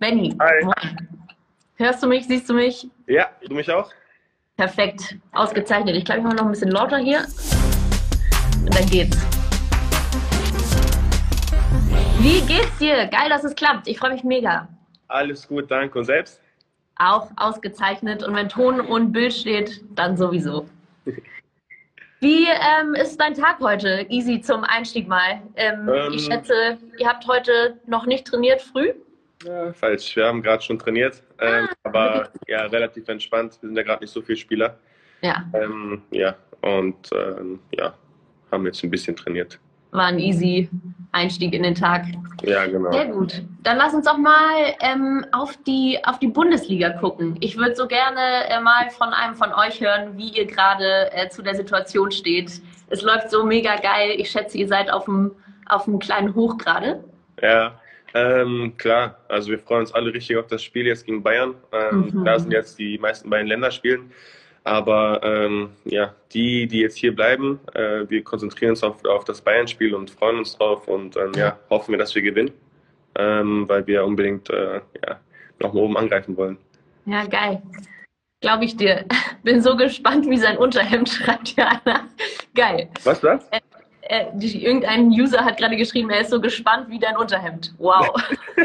Benny. Hi. Hörst du mich? Siehst du mich? Ja, du mich auch? Perfekt. Ausgezeichnet. Ich glaube, ich mache noch ein bisschen lauter hier. Und dann geht's. Wie geht's dir? Geil, dass es klappt. Ich freue mich mega. Alles gut, danke. Und selbst? Auch ausgezeichnet. Und wenn Ton und Bild steht, dann sowieso. Wie ähm, ist dein Tag heute? Easy zum Einstieg mal. Ähm, ähm, ich schätze, ihr habt heute noch nicht trainiert früh? Ja, falsch. Wir haben gerade schon trainiert, ähm, ah, aber ja, relativ entspannt. Wir sind ja gerade nicht so viele Spieler. Ja. Ähm, ja, und ähm, ja, haben jetzt ein bisschen trainiert war ein easy Einstieg in den Tag. Ja, genau. Sehr gut. Dann lass uns auch mal ähm, auf, die, auf die Bundesliga gucken. Ich würde so gerne äh, mal von einem von euch hören, wie ihr gerade äh, zu der Situation steht. Es läuft so mega geil. Ich schätze, ihr seid auf einem auf kleinen Hoch gerade. Ja, ähm, klar. Also wir freuen uns alle richtig auf das Spiel jetzt gegen Bayern. Ähm, mhm. Da sind jetzt die meisten beiden Länderspielen. Aber ähm, ja, die, die jetzt hier bleiben, äh, wir konzentrieren uns auf, auf das Bayern-Spiel und freuen uns drauf und ähm, ja, hoffen wir, dass wir gewinnen, ähm, weil wir unbedingt äh, ja, noch mal oben angreifen wollen. Ja, geil. Glaube ich dir. Bin so gespannt, wie sein Unterhemd schreibt ja einer. Geil. Was das? Äh, äh, die, irgendein User hat gerade geschrieben, er ist so gespannt wie dein Unterhemd. Wow.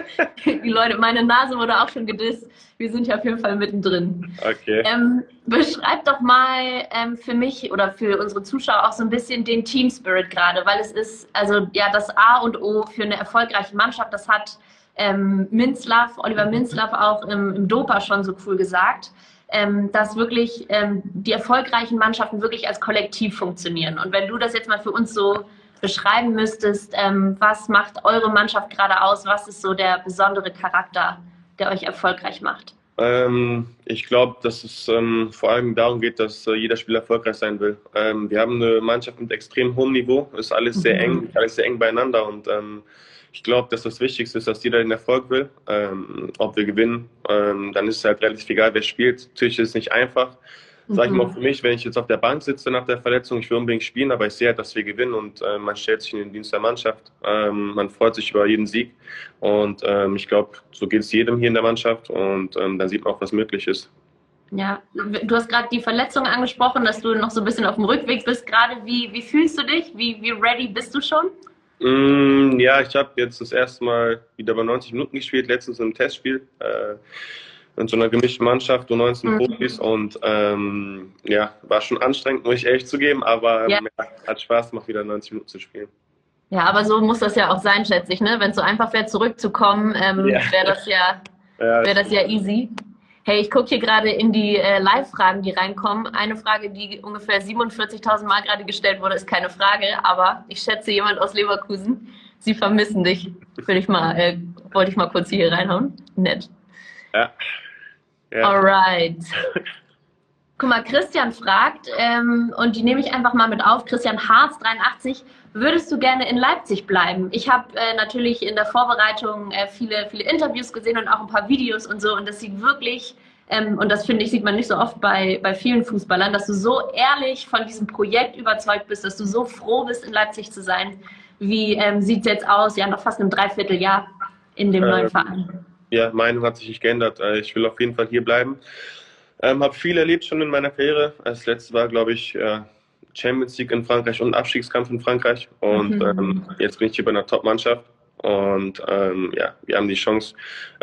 die Leute, meine Nase wurde auch schon gedisst. Wir sind ja auf jeden Fall mittendrin. Okay. Ähm, beschreib doch mal ähm, für mich oder für unsere Zuschauer auch so ein bisschen den Team Spirit gerade, weil es ist also ja das A und O für eine erfolgreiche Mannschaft. Das hat ähm, Minzlaff, Oliver Minzlaff auch im, im Dopa schon so cool gesagt ähm, dass wirklich ähm, die erfolgreichen Mannschaften wirklich als Kollektiv funktionieren. Und wenn du das jetzt mal für uns so beschreiben müsstest, ähm, was macht eure Mannschaft gerade aus? Was ist so der besondere Charakter, der euch erfolgreich macht? Ähm, ich glaube, dass es ähm, vor allem darum geht, dass äh, jeder Spieler erfolgreich sein will. Ähm, wir haben eine Mannschaft mit extrem hohem Niveau, ist alles sehr mhm. eng, alles sehr eng beieinander und ich glaube, dass das Wichtigste ist, dass jeder den Erfolg will. Ähm, ob wir gewinnen, ähm, dann ist es halt relativ egal, wer spielt. Natürlich ist es nicht einfach. Sag ich mal mhm. für mich, wenn ich jetzt auf der Bank sitze nach der Verletzung, ich will unbedingt spielen, aber ich sehe halt, dass wir gewinnen und äh, man stellt sich in den Dienst der Mannschaft. Ähm, man freut sich über jeden Sieg und ähm, ich glaube, so geht es jedem hier in der Mannschaft und ähm, dann sieht man auch, was möglich ist. Ja, du hast gerade die Verletzung angesprochen, dass du noch so ein bisschen auf dem Rückweg bist. Gerade wie, wie fühlst du dich? Wie, wie ready bist du schon? Mm, ja, ich habe jetzt das erste Mal wieder bei 90 Minuten gespielt, letztens im Testspiel. Äh, in so einer gemischten Mannschaft, und 19 mhm. Profis und ähm, ja, war schon anstrengend, muss ich ehrlich zugeben, aber ja. Ja, hat Spaß gemacht, wieder 90 Minuten zu spielen. Ja, aber so muss das ja auch sein, schätze ich, ne? Wenn es so einfach wäre, zurückzukommen, ähm, ja. wäre das ja, wäre das ja easy. Hey, ich gucke hier gerade in die äh, Live-Fragen, die reinkommen. Eine Frage, die ungefähr 47.000 Mal gerade gestellt wurde, ist keine Frage, aber ich schätze jemand aus Leverkusen. Sie vermissen dich. Will ich mal, äh, wollte ich mal kurz hier reinhauen. Nett. Ja. ja. Alright. Guck mal, Christian fragt, ähm, und die nehme ich einfach mal mit auf, Christian Harz, 83, würdest du gerne in Leipzig bleiben? Ich habe äh, natürlich in der Vorbereitung äh, viele, viele Interviews gesehen und auch ein paar Videos und so, und das sieht wirklich, ähm, und das finde ich, sieht man nicht so oft bei, bei vielen Fußballern, dass du so ehrlich von diesem Projekt überzeugt bist, dass du so froh bist, in Leipzig zu sein. Wie ähm, sieht es jetzt aus? Ja, noch fast einem Dreivierteljahr in dem neuen ähm, Verein. Ja, Meinung hat sich nicht geändert. Äh, ich will auf jeden Fall hier bleiben. Ähm, habe viel erlebt schon in meiner Karriere. Das letzte war, glaube ich, äh, Champions League in Frankreich und Abstiegskampf in Frankreich. Und mhm. ähm, jetzt bin ich hier bei einer Top-Mannschaft. Und ähm, ja, wir haben die Chance,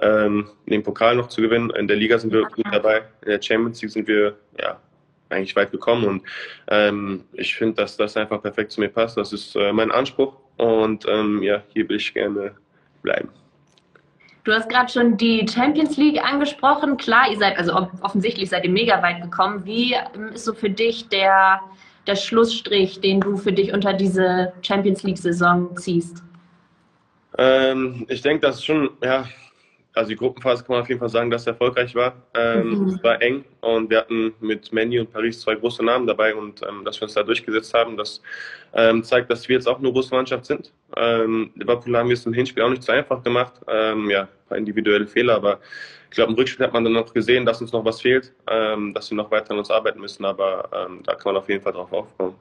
ähm, den Pokal noch zu gewinnen. In der Liga sind wir gut dabei. In der Champions League sind wir ja eigentlich weit gekommen. Und ähm, ich finde, dass das einfach perfekt zu mir passt. Das ist äh, mein Anspruch. Und ähm, ja, hier will ich gerne bleiben. Du hast gerade schon die Champions League angesprochen. Klar, ihr seid, also offensichtlich seid ihr mega weit gekommen. Wie ähm, ist so für dich der, der Schlussstrich, den du für dich unter diese Champions League-Saison ziehst? Ähm, ich denke, das ist schon, ja, also die Gruppenphase kann man auf jeden Fall sagen, dass es erfolgreich war. Ähm, mhm. Es war eng und wir hatten mit Manny und Paris zwei große Namen dabei und ähm, dass wir uns da durchgesetzt haben, das ähm, zeigt, dass wir jetzt auch eine große Mannschaft sind. Ähm, Liverpool haben wir es im Hinspiel auch nicht so einfach gemacht. Ähm, ja, ein paar individuelle Fehler, aber ich glaube, im Rückspiel hat man dann noch gesehen, dass uns noch was fehlt, ähm, dass wir noch weiter an uns arbeiten müssen, aber da kann man auf jeden Fall drauf aufbauen.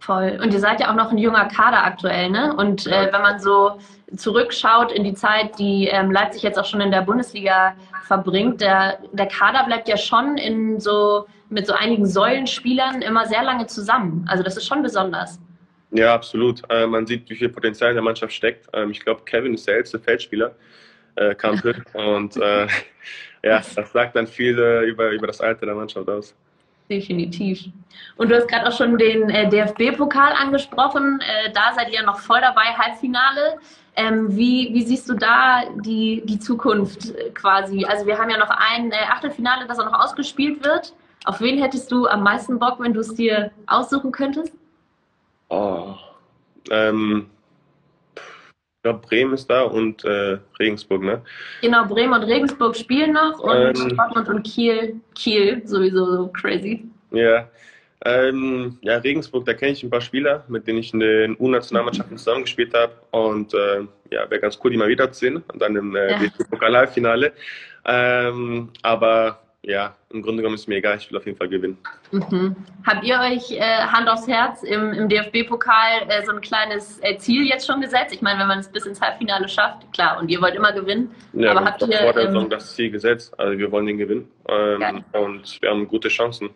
Voll. Und ihr seid ja auch noch ein junger Kader aktuell, ne? Und äh, wenn man so zurückschaut in die Zeit, die ähm, Leipzig jetzt auch schon in der Bundesliga verbringt, der, der Kader bleibt ja schon in so mit so einigen Säulenspielern immer sehr lange zusammen. Also das ist schon besonders. Ja, absolut. Äh, man sieht, wie viel Potenzial in der Mannschaft steckt. Ähm, ich glaube, Kevin ist der älteste Feldspieler, äh, Kampel. und äh, ja, das sagt dann viel äh, über, über das Alter der Mannschaft aus. Definitiv. Und du hast gerade auch schon den äh, DFB-Pokal angesprochen. Äh, da seid ihr noch voll dabei, Halbfinale. Ähm, wie, wie siehst du da die, die Zukunft quasi? Also wir haben ja noch ein Achtelfinale, das auch noch ausgespielt wird. Auf wen hättest du am meisten Bock, wenn du es dir aussuchen könntest? Oh, ähm, ich glaube, Bremen ist da und äh, Regensburg, ne? Genau, Bremen und Regensburg spielen noch und ähm, Dortmund und Kiel, Kiel sowieso so crazy. Ja, ähm, ja, Regensburg, da kenne ich ein paar Spieler, mit denen ich in den U-Nationalmannschaften zusammengespielt habe. Und äh, ja, wäre ganz cool, die mal wiederzusehen. Und dann im äh, ja. Pokal-Halbfinale. Ähm, aber ja, im Grunde genommen ist mir egal, ich will auf jeden Fall gewinnen. Mhm. Habt ihr euch äh, Hand aufs Herz im, im DFB-Pokal äh, so ein kleines äh, Ziel jetzt schon gesetzt? Ich meine, wenn man es bis ins Halbfinale schafft, klar, und ihr wollt immer gewinnen. Ja, aber habt ihr vor der ähm, Saison das Ziel gesetzt, also wir wollen den gewinnen ähm, und wir haben gute Chancen.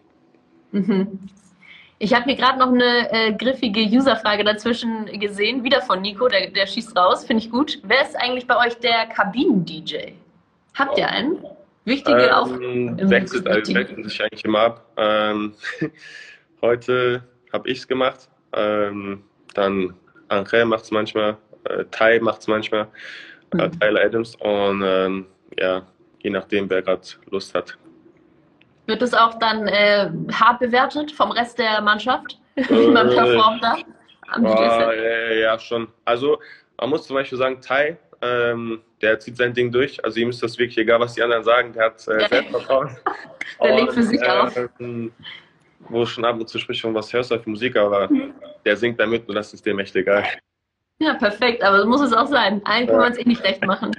Mhm. Ich habe hier gerade noch eine äh, griffige Userfrage dazwischen gesehen, wieder von Nico, der, der schießt raus, finde ich gut. Wer ist eigentlich bei euch der Kabinen-DJ? Habt ihr einen? Wichtige ähm, Aufgaben. Wechselt, also wechselt sich eigentlich immer ab. Ähm, heute habe ich es gemacht. Ähm, dann Angel macht es manchmal. Äh, Tai macht es manchmal. Äh, mhm. Tyler Adams. Und ähm, ja, je nachdem, wer gerade Lust hat. Wird es auch dann äh, hart bewertet vom Rest der Mannschaft? Wie man äh, performt da? Oh, ja, schon. Also, man muss zum Beispiel sagen, Tai ähm, der zieht sein Ding durch. Also ihm ist das wirklich egal, was die anderen sagen. Der hat äh, Selbstvertrauen. der legt für sich äh, auf. Wo schon ab und zu spricht von was hörst du für Musik, aber mhm. der singt damit und das ist dem echt egal. Ja, perfekt, aber so muss es auch sein. Allen kann man es eh nicht recht machen.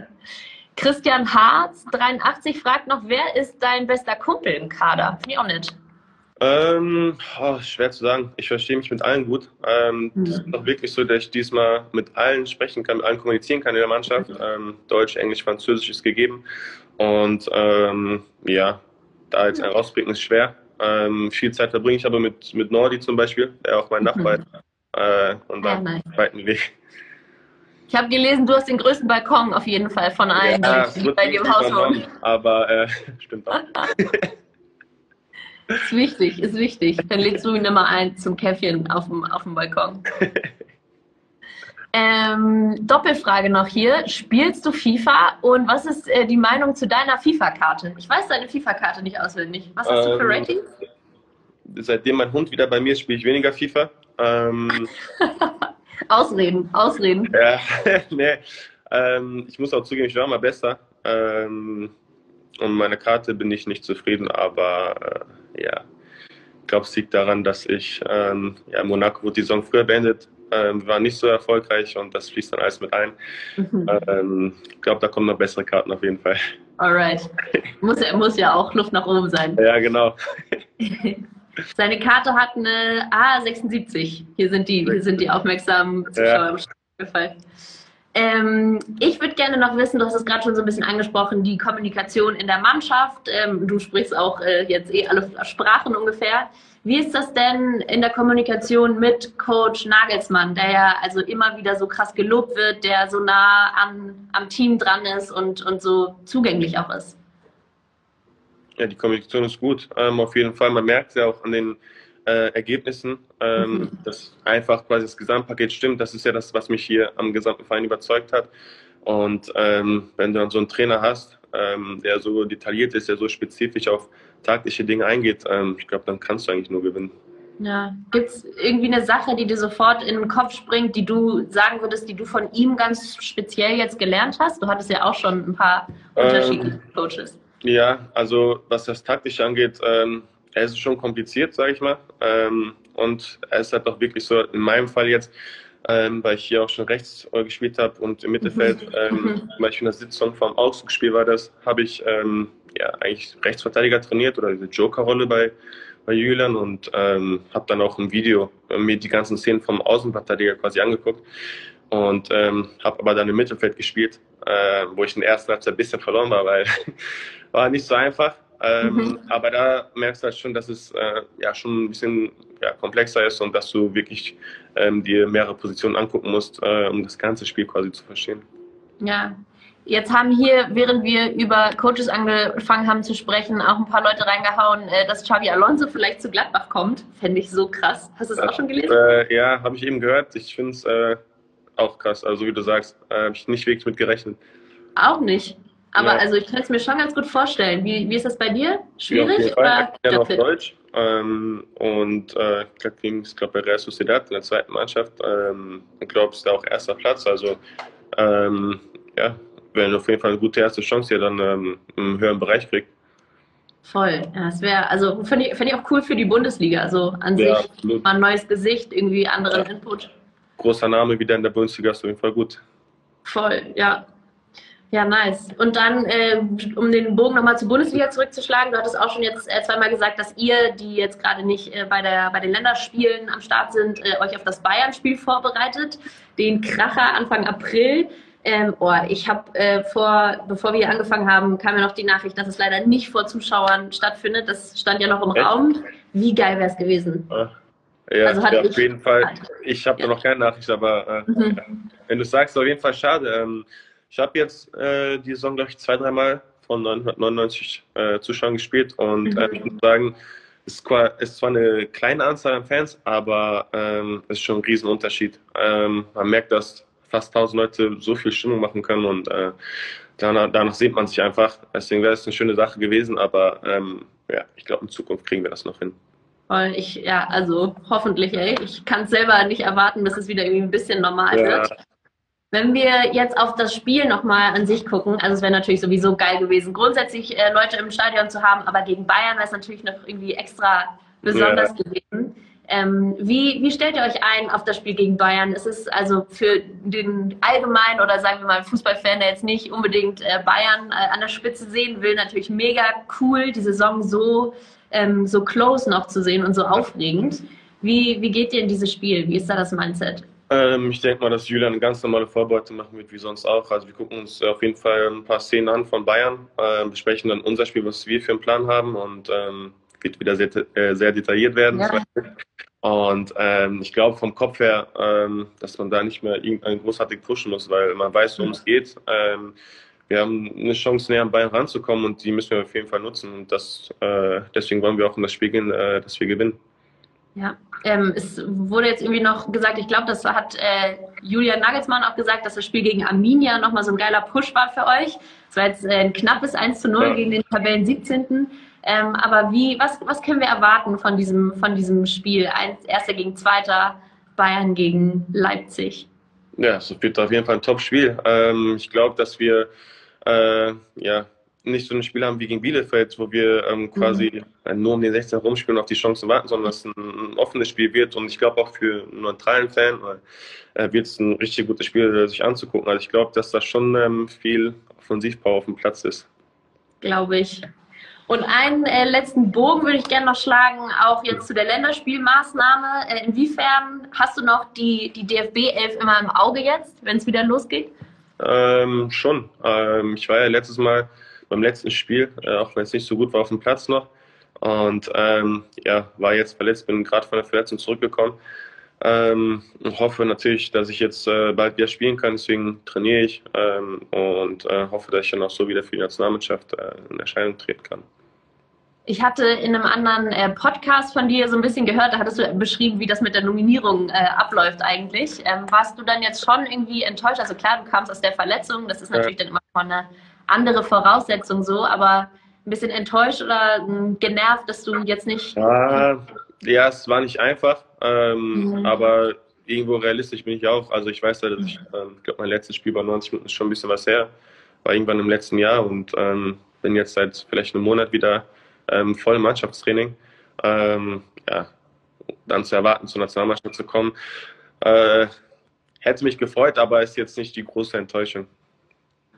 Christian Harz, 83, fragt noch, wer ist dein bester Kumpel im Kader? Ich auch nett. Ähm, oh, schwer zu sagen. Ich verstehe mich mit allen gut. Ähm, mhm. Das ist doch wirklich so, dass ich diesmal mit allen sprechen kann, mit allen kommunizieren kann in der Mannschaft. Mhm. Ähm, Deutsch, Englisch, Französisch ist gegeben. Und ähm, ja, da jetzt ein rausblicken ist schwer. Ähm, viel Zeit verbringe ich aber mit, mit Nordi zum Beispiel, der auch mein Nachbar ist. Mhm. Äh, und dann ja, nice. weiten Weg. Ich habe gelesen, du hast den größten Balkon auf jeden Fall von allen, ja, die bei dir im Haus. Aber äh, stimmt auch. Ist wichtig, ist wichtig. Dann lädst du ihn immer ein zum Käffchen auf dem, auf dem Balkon. Ähm, Doppelfrage noch hier. Spielst du FIFA und was ist äh, die Meinung zu deiner FIFA-Karte? Ich weiß deine FIFA-Karte nicht auswendig. Was hast ähm, du für ähm, Ratings? Seitdem mein Hund wieder bei mir ist, spiele ich weniger FIFA. Ähm, ausreden, ausreden. Ja, nee. Ähm, ich muss auch zugeben, ich war mal besser. Ähm, und meine Karte bin ich nicht zufrieden, aber äh, ja, ich glaube, es liegt daran, dass ich, ähm, ja, Monaco wurde die Saison früher beendet, ähm, war nicht so erfolgreich und das fließt dann alles mit ein. Mhm. Ähm, ich glaube, da kommen noch bessere Karten auf jeden Fall. Alright. Muss, muss ja auch Luft nach oben sein. Ja, genau. Seine Karte hat eine A76. Hier sind die, hier sind die aufmerksamen Zuschauer im Fall. Ähm, ich würde gerne noch wissen, du hast es gerade schon so ein bisschen angesprochen, die Kommunikation in der Mannschaft. Ähm, du sprichst auch äh, jetzt eh alle Sprachen ungefähr. Wie ist das denn in der Kommunikation mit Coach Nagelsmann, der ja also immer wieder so krass gelobt wird, der so nah an, am Team dran ist und, und so zugänglich auch ist? Ja, die Kommunikation ist gut. Ähm, auf jeden Fall. Man merkt es ja auch an den äh, Ergebnissen, ähm, mhm. dass einfach quasi das Gesamtpaket stimmt. Das ist ja das, was mich hier am gesamten Verein überzeugt hat. Und ähm, wenn du dann so einen Trainer hast, ähm, der so detailliert ist, der so spezifisch auf taktische Dinge eingeht, ähm, ich glaube, dann kannst du eigentlich nur gewinnen. Ja, gibt es irgendwie eine Sache, die dir sofort in den Kopf springt, die du sagen würdest, die du von ihm ganz speziell jetzt gelernt hast? Du hattest ja auch schon ein paar unterschiedliche ähm, Coaches. Ja, also was das Taktische angeht, ähm, es ist schon kompliziert, sage ich mal. Ähm, und es ist halt auch wirklich so, in meinem Fall jetzt, ähm, weil ich hier auch schon rechts gespielt habe und im Mittelfeld, ähm, zum Beispiel in der Sitzung vom Augsburg-Spiel war das, habe ich ähm, ja eigentlich Rechtsverteidiger trainiert oder diese Joker-Rolle bei bei Julian und ähm, habe dann auch im Video mir die ganzen Szenen vom Außenverteidiger quasi angeguckt und ähm, habe aber dann im Mittelfeld gespielt, äh, wo ich in der ersten Halbzeit ein bisschen verloren war, weil war nicht so einfach. Ähm, mhm. Aber da merkst du halt schon, dass es äh, ja schon ein bisschen ja, komplexer ist und dass du wirklich ähm, dir mehrere Positionen angucken musst, äh, um das ganze Spiel quasi zu verstehen. Ja, Jetzt haben hier, während wir über Coaches angefangen haben zu sprechen, auch ein paar Leute reingehauen, äh, dass Xavi Alonso vielleicht zu Gladbach kommt. Fände ich so krass. Hast du es auch schon gelesen? Äh, ja, habe ich eben gehört. Ich finde es äh, auch krass. Also wie du sagst, äh, habe ich nicht wirklich mit gerechnet. Auch nicht. Aber ja. also ich könnte es mir schon ganz gut vorstellen. Wie, wie ist das bei dir? Schwierig? Ja, oder ja, auf Deutsch. Ähm, und äh, ich ging es, glaube bei Real Sociedad in der zweiten Mannschaft. Ähm, ich glaube, es ist da auch erster Platz. Also ähm, ja, wenn auf jeden Fall eine gute erste Chance hier dann ähm, im höheren Bereich kriegt. Voll. Ja, das wäre, also fände ich, fänd ich auch cool für die Bundesliga. Also an ja, sich absolut. mal ein neues Gesicht, irgendwie anderen ja. Input. Großer Name wieder in der Bundesliga ist auf jeden Fall gut. Voll, ja. Ja, nice. Und dann, äh, um den Bogen nochmal zur Bundesliga zurückzuschlagen, du hattest auch schon jetzt äh, zweimal gesagt, dass ihr, die jetzt gerade nicht äh, bei, der, bei den Länderspielen am Start sind, äh, euch auf das Bayern-Spiel vorbereitet. Den Kracher Anfang April. Ähm, oh, ich habe äh, vor, bevor wir hier angefangen haben, kam ja noch die Nachricht, dass es leider nicht vor Zuschauern stattfindet. Das stand ja noch im Echt? Raum. Wie geil wäre es gewesen? Ja, also ja auf jeden Fall. Ich habe ja. noch keine Nachricht, aber äh, mhm. wenn du sagst, auf jeden Fall schade. Ähm, ich habe jetzt äh, die Saison, glaube ich, zwei, dreimal von 999 äh, Zuschauern gespielt und mhm. äh, ich muss sagen, es ist, zwar eine kleine Anzahl an Fans, aber ähm, es ist schon ein Riesenunterschied. Ähm, man merkt, dass fast 1000 Leute so viel Stimmung machen können und äh, danach, danach sehnt man sich einfach. Deswegen wäre es eine schöne Sache gewesen, aber ähm, ja, ich glaube, in Zukunft kriegen wir das noch hin. Voll, ich, ja, also hoffentlich, ey. Ich kann es selber nicht erwarten, dass es wieder irgendwie ein bisschen normal ja. wird. Wenn wir jetzt auf das Spiel nochmal an sich gucken, also es wäre natürlich sowieso geil gewesen, grundsätzlich äh, Leute im Stadion zu haben, aber gegen Bayern wäre es natürlich noch irgendwie extra besonders ja. gewesen. Ähm, wie, wie stellt ihr euch ein auf das Spiel gegen Bayern? Ist es also für den allgemeinen oder sagen wir mal Fußballfan, der jetzt nicht unbedingt äh, Bayern äh, an der Spitze sehen will, natürlich mega cool, die Saison so, ähm, so close noch zu sehen und so aufregend. Wie, wie geht ihr in dieses Spiel? Wie ist da das Mindset? Ähm, ich denke mal, dass Julian eine ganz normale Vorbereitung machen wird, wie sonst auch. Also wir gucken uns auf jeden Fall ein paar Szenen an von Bayern, äh, besprechen dann unser Spiel, was wir für einen Plan haben und ähm, wird wieder sehr, äh, sehr detailliert werden. Ja. Und ähm, ich glaube vom Kopf her, ähm, dass man da nicht mehr irgendeinen großartig pushen muss, weil man weiß, worum es geht. Ähm, wir haben eine Chance, näher an Bayern ranzukommen und die müssen wir auf jeden Fall nutzen. Und das, äh, deswegen wollen wir auch in das Spiel gehen, äh, dass wir gewinnen. Ja, ähm, es wurde jetzt irgendwie noch gesagt, ich glaube, das hat äh, Julian Nagelsmann auch gesagt, dass das Spiel gegen Arminia nochmal so ein geiler Push war für euch. Es war jetzt äh, ein knappes 1 zu 0 ja. gegen den Tabellen 17. Ähm, aber wie, was, was können wir erwarten von diesem, von diesem Spiel? Ein, Erster gegen Zweiter, Bayern gegen Leipzig. Ja, es wird auf jeden Fall ein Top-Spiel. Ähm, ich glaube, dass wir äh, ja, nicht so ein Spiel haben wie gegen Bielefeld, wo wir ähm, quasi mhm. nur um den 16 rumspielen und auf die Chancen warten, sondern dass es ein, ein offenes Spiel wird. Und ich glaube auch für einen neutralen Fan äh, wird es ein richtig gutes Spiel, äh, sich anzugucken. Also ich glaube, dass da schon ähm, viel Offensivpower auf dem Platz ist. Glaube ich. Und einen äh, letzten Bogen würde ich gerne noch schlagen, auch jetzt zu der Länderspielmaßnahme. Äh, inwiefern hast du noch die, die DFB 11 immer im Auge jetzt, wenn es wieder losgeht? Ähm, schon. Ähm, ich war ja letztes Mal beim letzten Spiel, äh, auch wenn es nicht so gut war, auf dem Platz noch. Und ähm, ja, war jetzt verletzt, bin gerade von der Verletzung zurückgekommen. Ähm, hoffe natürlich, dass ich jetzt äh, bald wieder spielen kann, deswegen trainiere ich ähm, und äh, hoffe, dass ich dann auch so wieder für die Nationalmannschaft äh, in Erscheinung treten kann. Ich hatte in einem anderen äh, Podcast von dir so ein bisschen gehört, da hattest du beschrieben, wie das mit der Nominierung äh, abläuft eigentlich. Ähm, warst du dann jetzt schon irgendwie enttäuscht? Also klar, du kamst aus der Verletzung, das ist natürlich dann immer von eine andere Voraussetzung so, aber ein bisschen enttäuscht oder hm, genervt, dass du jetzt nicht. Ja, ja es war nicht einfach, ähm, mhm. aber irgendwo realistisch bin ich auch. Also ich weiß ja, dass ich, ähm, ich glaube, mein letztes Spiel bei 90 Minuten ist schon ein bisschen was her. War irgendwann im letzten Jahr und ähm, bin jetzt seit vielleicht einem Monat wieder ähm, voll im Mannschaftstraining. Ähm, ja, dann zu erwarten, zur Nationalmannschaft zu kommen. Äh, hätte mich gefreut, aber ist jetzt nicht die große Enttäuschung.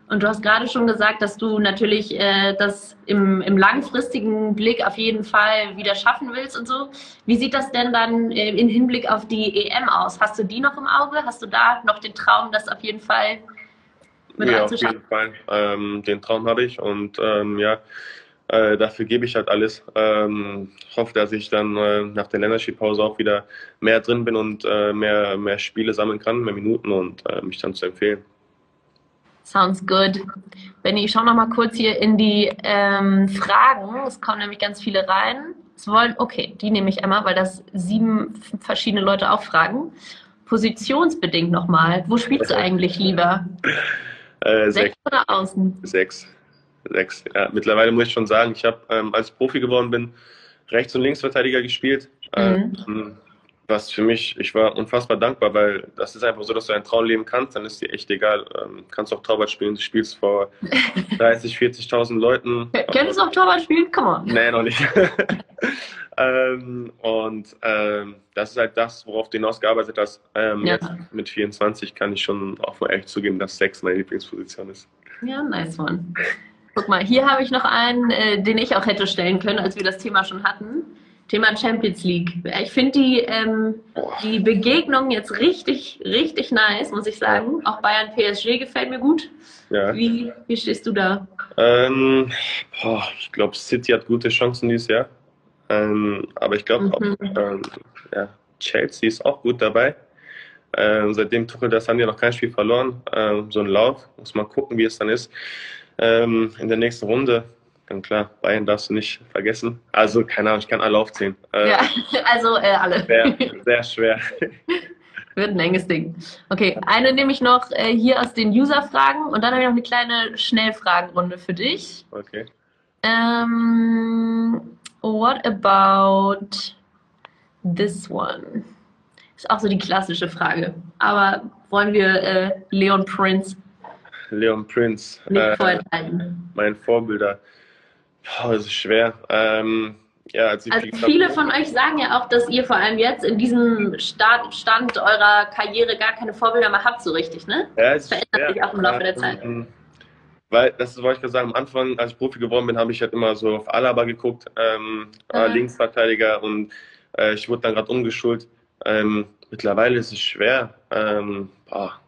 Und du hast gerade schon gesagt, dass du natürlich äh, das im, im langfristigen Blick auf jeden Fall wieder schaffen willst und so. Wie sieht das denn dann äh, im Hinblick auf die EM aus? Hast du die noch im Auge? Hast du da noch den Traum, das auf jeden Fall mit ja, auf jeden Fall. Ähm, den Traum habe ich und ähm, ja, äh, dafür gebe ich halt alles. Ähm, hoffe, dass ich dann äh, nach der Länderspielpause auch wieder mehr drin bin und äh, mehr, mehr Spiele sammeln kann, mehr Minuten und äh, mich dann zu empfehlen. Sounds good. Benny, ich schaue noch mal kurz hier in die ähm, Fragen. Es kommen nämlich ganz viele rein. Es wollen, okay, die nehme ich einmal, weil das sieben verschiedene Leute auch fragen. Positionsbedingt nochmal. Wo spielst du eigentlich lieber? Äh, sechs, sechs oder außen? Sechs. Sechs. Ja, mittlerweile muss ich schon sagen, ich habe, ähm, als Profi geworden bin, Rechts- und Linksverteidiger gespielt. Mhm. Ähm, was für mich, ich war unfassbar dankbar, weil das ist einfach so, dass du einen Traum leben kannst, dann ist dir echt egal. Ähm, kannst auch Torwart spielen, du spielst vor 30, 40.000 Leuten. Könntest du auch Torwart spielen? Komm mal. Nee, noch nicht. ähm, und ähm, das ist halt das, worauf du hinausgearbeitet hast. Ähm, ja. Jetzt mit 24 kann ich schon auch mal ehrlich zugeben, dass 6 meine Lieblingsposition ist. Ja, nice one. Guck mal, hier habe ich noch einen, äh, den ich auch hätte stellen können, als wir das Thema schon hatten. Thema Champions League. Ich finde die, ähm, die Begegnung jetzt richtig, richtig nice, muss ich sagen. Auch Bayern PSG gefällt mir gut. Ja. Wie, wie stehst du da? Ähm, boah, ich glaube, City hat gute Chancen dieses Jahr. Ähm, aber ich glaube, mhm. ähm, ja, Chelsea ist auch gut dabei. Ähm, seitdem Tuchel das haben die noch kein Spiel verloren. Ähm, so ein Lauf. Muss mal gucken, wie es dann ist. In der nächsten Runde Ganz klar, Bayern darfst du nicht vergessen. Also, keine Ahnung, ich kann alle aufzählen. Äh, ja, also äh, alle. Sehr, sehr schwer. Wird ein enges Ding. Okay, eine nehme ich noch äh, hier aus den User-Fragen und dann habe ich noch eine kleine Schnellfragenrunde für dich. Okay. Ähm, what about this one? Ist auch so die klassische Frage. Aber wollen wir äh, Leon Prince Leon Prince. Äh, mein Vorbilder. Oh, das ist schwer. Ähm, ja, als also viele von euch sagen ja auch, dass ihr vor allem jetzt in diesem Stand, Stand eurer Karriere gar keine Vorbilder mehr habt, so richtig, ne? Ja, das verändert sich auch im Laufe der Zeit. Ähm, weil, das wollte ich gerade sagen, am Anfang, als ich Profi geworden bin, habe ich halt immer so auf Alaba geguckt, ähm, mhm. Linksverteidiger und äh, ich wurde dann gerade umgeschult. Ähm, mittlerweile ist es schwer. Ähm, boah,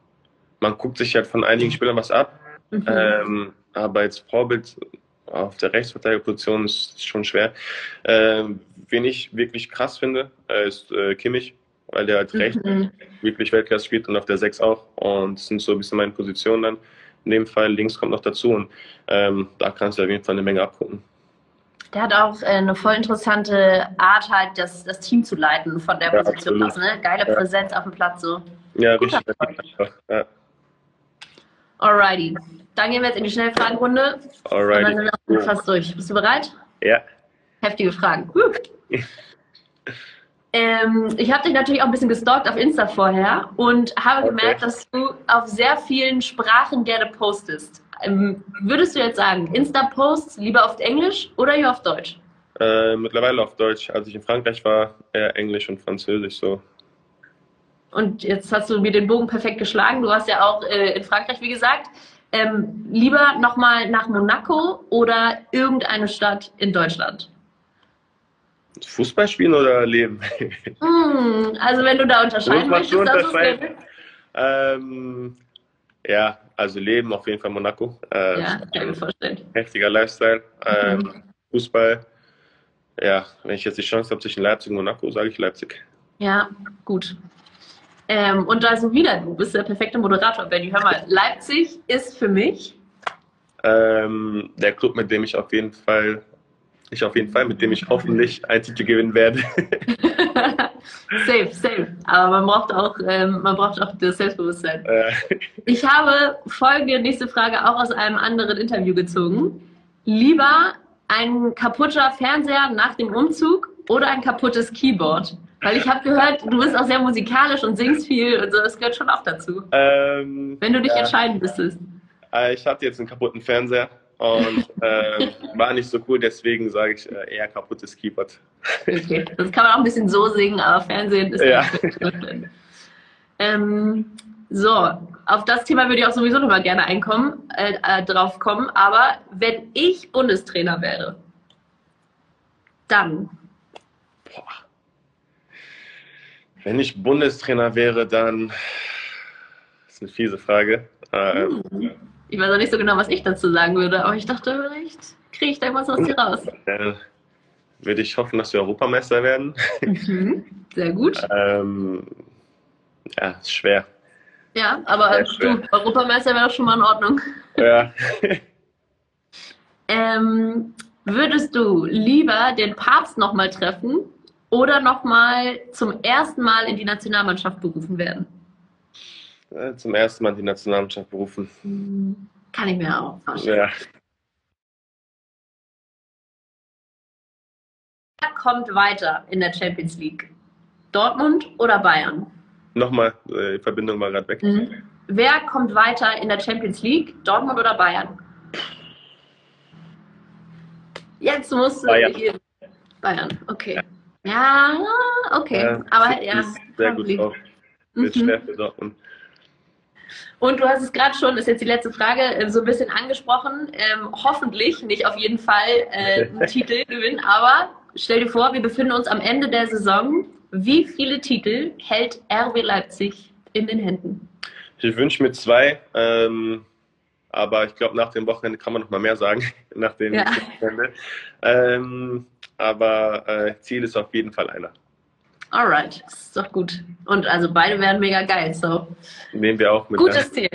man guckt sich halt von einigen Spielern was ab. Mhm. Ähm, aber als Vorbild auf der Rechtsverteidigerposition ist schon schwer. Ähm, wen ich wirklich krass finde, äh, ist äh, Kimmich, weil der halt mhm. rechts wirklich Weltklasse spielt und auf der 6 auch. Und das sind so ein bisschen meine Positionen dann. In dem Fall links kommt noch dazu und ähm, da kannst du auf jeden Fall eine Menge abgucken. Der hat auch äh, eine voll interessante Art, halt das, das Team zu leiten von der ja, Position aus. Ne? Geile ja. Präsenz auf dem Platz so. Ja, richtig. Einfach. Ja. Alrighty. Dann gehen wir jetzt in die Schnellfragenrunde. Alrighty. dann sind wir fast durch. Bist du bereit? Ja. Heftige Fragen. ähm, ich habe dich natürlich auch ein bisschen gestalkt auf Insta vorher und habe okay. gemerkt, dass du auf sehr vielen Sprachen gerne postest. Ähm, würdest du jetzt sagen, Insta-Posts lieber auf Englisch oder hier auf Deutsch? Äh, mittlerweile auf Deutsch. Als ich in Frankreich war, eher Englisch und Französisch so. Und jetzt hast du mir den Bogen perfekt geschlagen. Du warst ja auch äh, in Frankreich, wie gesagt. Ähm, lieber nochmal nach Monaco oder irgendeine Stadt in Deutschland? Fußball spielen oder leben? Mm, also wenn du da unterscheiden möchtest, das ist ähm, Ja, also leben auf jeden Fall Monaco. Äh, ja, kann ich mir vorstellen. Heftiger Lifestyle. Ähm, mhm. Fußball. Ja, wenn ich jetzt die Chance habe zwischen Leipzig und Monaco, sage ich Leipzig. Ja, gut. Ähm, und also wieder, du bist der perfekte Moderator, Benny. Hör mal, Leipzig ist für mich ähm, der Club, mit dem ich auf jeden Fall, ich auf jeden Fall, mit dem ich hoffentlich einen Titel gewinnen werde. safe, safe. Aber man braucht auch, ähm, man braucht auch das Selbstbewusstsein. Äh. Ich habe folgende nächste Frage auch aus einem anderen Interview gezogen. Lieber ein kaputter Fernseher nach dem Umzug oder ein kaputtes Keyboard? Weil ich habe gehört, du bist auch sehr musikalisch und singst viel und so, das gehört schon auch dazu. Ähm, Wenn du dich ja. entscheiden müsstest. Äh, ich hatte jetzt einen kaputten Fernseher und äh, war nicht so cool, deswegen sage ich äh, eher kaputtes Keyboard. Okay, das kann man auch ein bisschen so singen, aber Fernsehen ist ja. ähm, So, auf das Thema würde ich auch sowieso noch mal gerne einkommen, äh, äh, drauf kommen. Aber wenn ich Bundestrainer wäre, dann. Boah. Wenn ich Bundestrainer wäre, dann. Das ist eine fiese Frage. Ähm, hm. Ich weiß auch nicht so genau, was ich dazu sagen würde, aber ich dachte, vielleicht kriege ich da was aus dir raus. Dann würde ich hoffen, dass wir Europameister werden. Mhm. Sehr gut. ähm, ja, ist schwer. Ja, aber du, Europameister wäre doch schon mal in Ordnung. Ja. ähm, würdest du lieber den Papst nochmal treffen oder nochmal zum ersten Mal in die Nationalmannschaft berufen werden? Zum ersten Mal in die Nationalmannschaft berufen. Hm, kann ich mir auch vorstellen. Ja. Wer kommt weiter in der Champions League? Dortmund oder Bayern? Nochmal, äh, die Verbindung war gerade weg. Mhm. Wer kommt weiter in der Champions League? Dortmund oder Bayern? Jetzt musst du Bayern. Hier. Bayern, okay. Ja, okay. Ja, Aber ja. Sehr gut drauf. Wird mhm. schwer für Dortmund. Und du hast es gerade schon, das ist jetzt die letzte Frage, äh, so ein bisschen angesprochen. Ähm, hoffentlich, nicht auf jeden Fall äh, einen Titel gewinnen, aber stell dir vor, wir befinden uns am Ende der Saison. Wie viele Titel hält RB Leipzig in den Händen? Ich wünsche mir zwei, ähm, aber ich glaube, nach dem Wochenende kann man noch mal mehr sagen. nach dem ja. Wochenende. Ähm, aber äh, Ziel ist auf jeden Fall einer. Alright, ist doch gut. Und also beide werden mega geil. So. Nehmen wir auch mit. Gutes Ziel.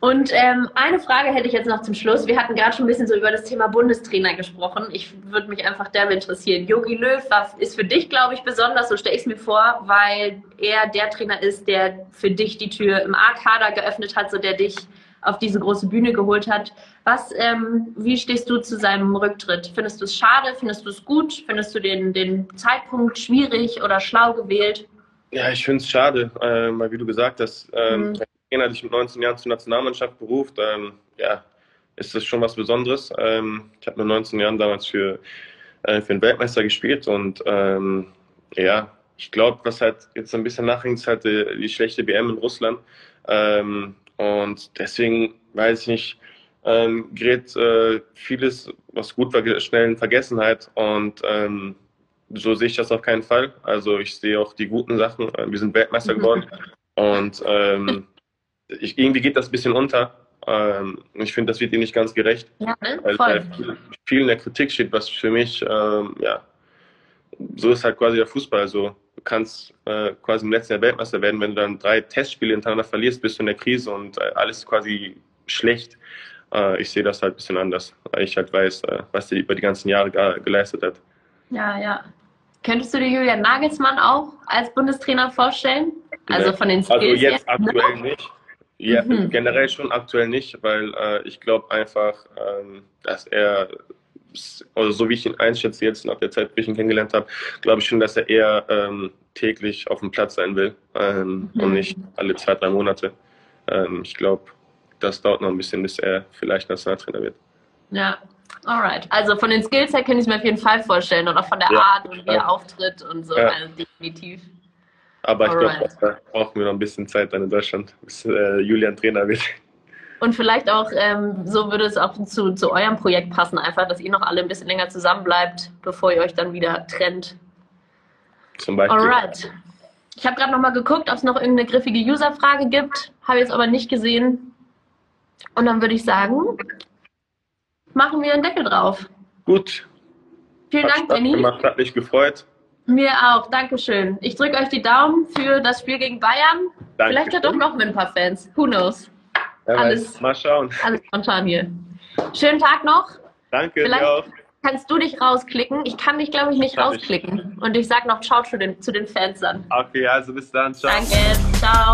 Und ähm, eine Frage hätte ich jetzt noch zum Schluss. Wir hatten gerade schon ein bisschen so über das Thema Bundestrainer gesprochen. Ich würde mich einfach damit interessieren. Jogi Löw ist für dich, glaube ich, besonders, so stelle ich es mir vor, weil er der Trainer ist, der für dich die Tür im A-Kader geöffnet hat, so der dich auf diese große Bühne geholt hat. Was, ähm, wie stehst du zu seinem Rücktritt? Findest du es schade? Findest du es gut? Findest du den, den Zeitpunkt schwierig oder schlau gewählt? Ja, ich finde es schade, äh, weil wie du gesagt hast, ähm, mhm. Trainer dich mit 19 Jahren zur Nationalmannschaft beruft, ähm, ja, ist das schon was Besonderes. Ähm, ich habe mit 19 Jahren damals für, äh, für den Weltmeister gespielt und ähm, ja, ich glaube, was halt jetzt ein bisschen nachhängt, ist halt die, die schlechte WM in Russland. Ähm, und deswegen weiß ich nicht, ähm, gerät äh, vieles, was gut war, schnell in Vergessenheit. Und ähm, so sehe ich das auf keinen Fall. Also ich sehe auch die guten Sachen. Wir sind Weltmeister geworden. Und ähm, ich, irgendwie geht das ein bisschen unter. Ähm, ich finde, das wird ihm nicht ganz gerecht. Ja, ne? Weil Voll. Viel, viel in der Kritik steht, was für mich, ähm, ja, so ist halt quasi der Fußball. Also du kannst äh, quasi im letzten Jahr Weltmeister werden, wenn du dann drei Testspiele hintereinander verlierst, bist du in der Krise und äh, alles quasi schlecht. Äh, ich sehe das halt ein bisschen anders, weil ich halt weiß, äh, was er über die ganzen Jahre geleistet hat. Ja, ja. Könntest du dir Julian Nagelsmann auch als Bundestrainer vorstellen? Also von den also Skills Also jetzt aktuell ne? nicht. Ja, mhm. generell schon aktuell nicht, weil äh, ich glaube einfach, ähm, dass er, also so wie ich ihn einschätze jetzt nach der Zeit, wie ich ihn kennengelernt habe, glaube ich schon, dass er eher ähm, täglich auf dem Platz sein will ähm, mhm. und nicht alle zwei, drei Monate. Ähm, ich glaube, das dauert noch ein bisschen, bis er vielleicht Nationaltrainer wird. Ja, alright. Also von den Skills her kann ich es mir auf jeden Fall vorstellen und auch von der ja, Art und wie er auftritt und so, ja. also definitiv. Aber ich glaube, da brauchen wir noch ein bisschen Zeit dann in Deutschland, bis äh, Julian Trainer wird. Und vielleicht auch, ähm, so würde es auch zu, zu eurem Projekt passen, einfach, dass ihr noch alle ein bisschen länger zusammen bleibt, bevor ihr euch dann wieder trennt. Zum Beispiel. Alright. Ich habe gerade nochmal geguckt, ob es noch irgendeine griffige User-Frage gibt. Habe jetzt aber nicht gesehen. Und dann würde ich sagen, machen wir einen Deckel drauf. Gut. Vielen hat Dank, Benny. Hat mich gefreut. Mir auch, Dankeschön. Ich drücke euch die Daumen für das Spiel gegen Bayern. Dankeschön. Vielleicht ja doch noch mit ein paar Fans. Who knows? Ja, alles, mal schauen. Alles spontan hier. Schönen Tag noch. Danke, Vielleicht auch. kannst du dich rausklicken. Ich kann dich, glaube ich, nicht rausklicken. Und ich sage noch Ciao zu den, zu den Fans dann. Okay, also bis dann. Ciao. Danke. Ciao.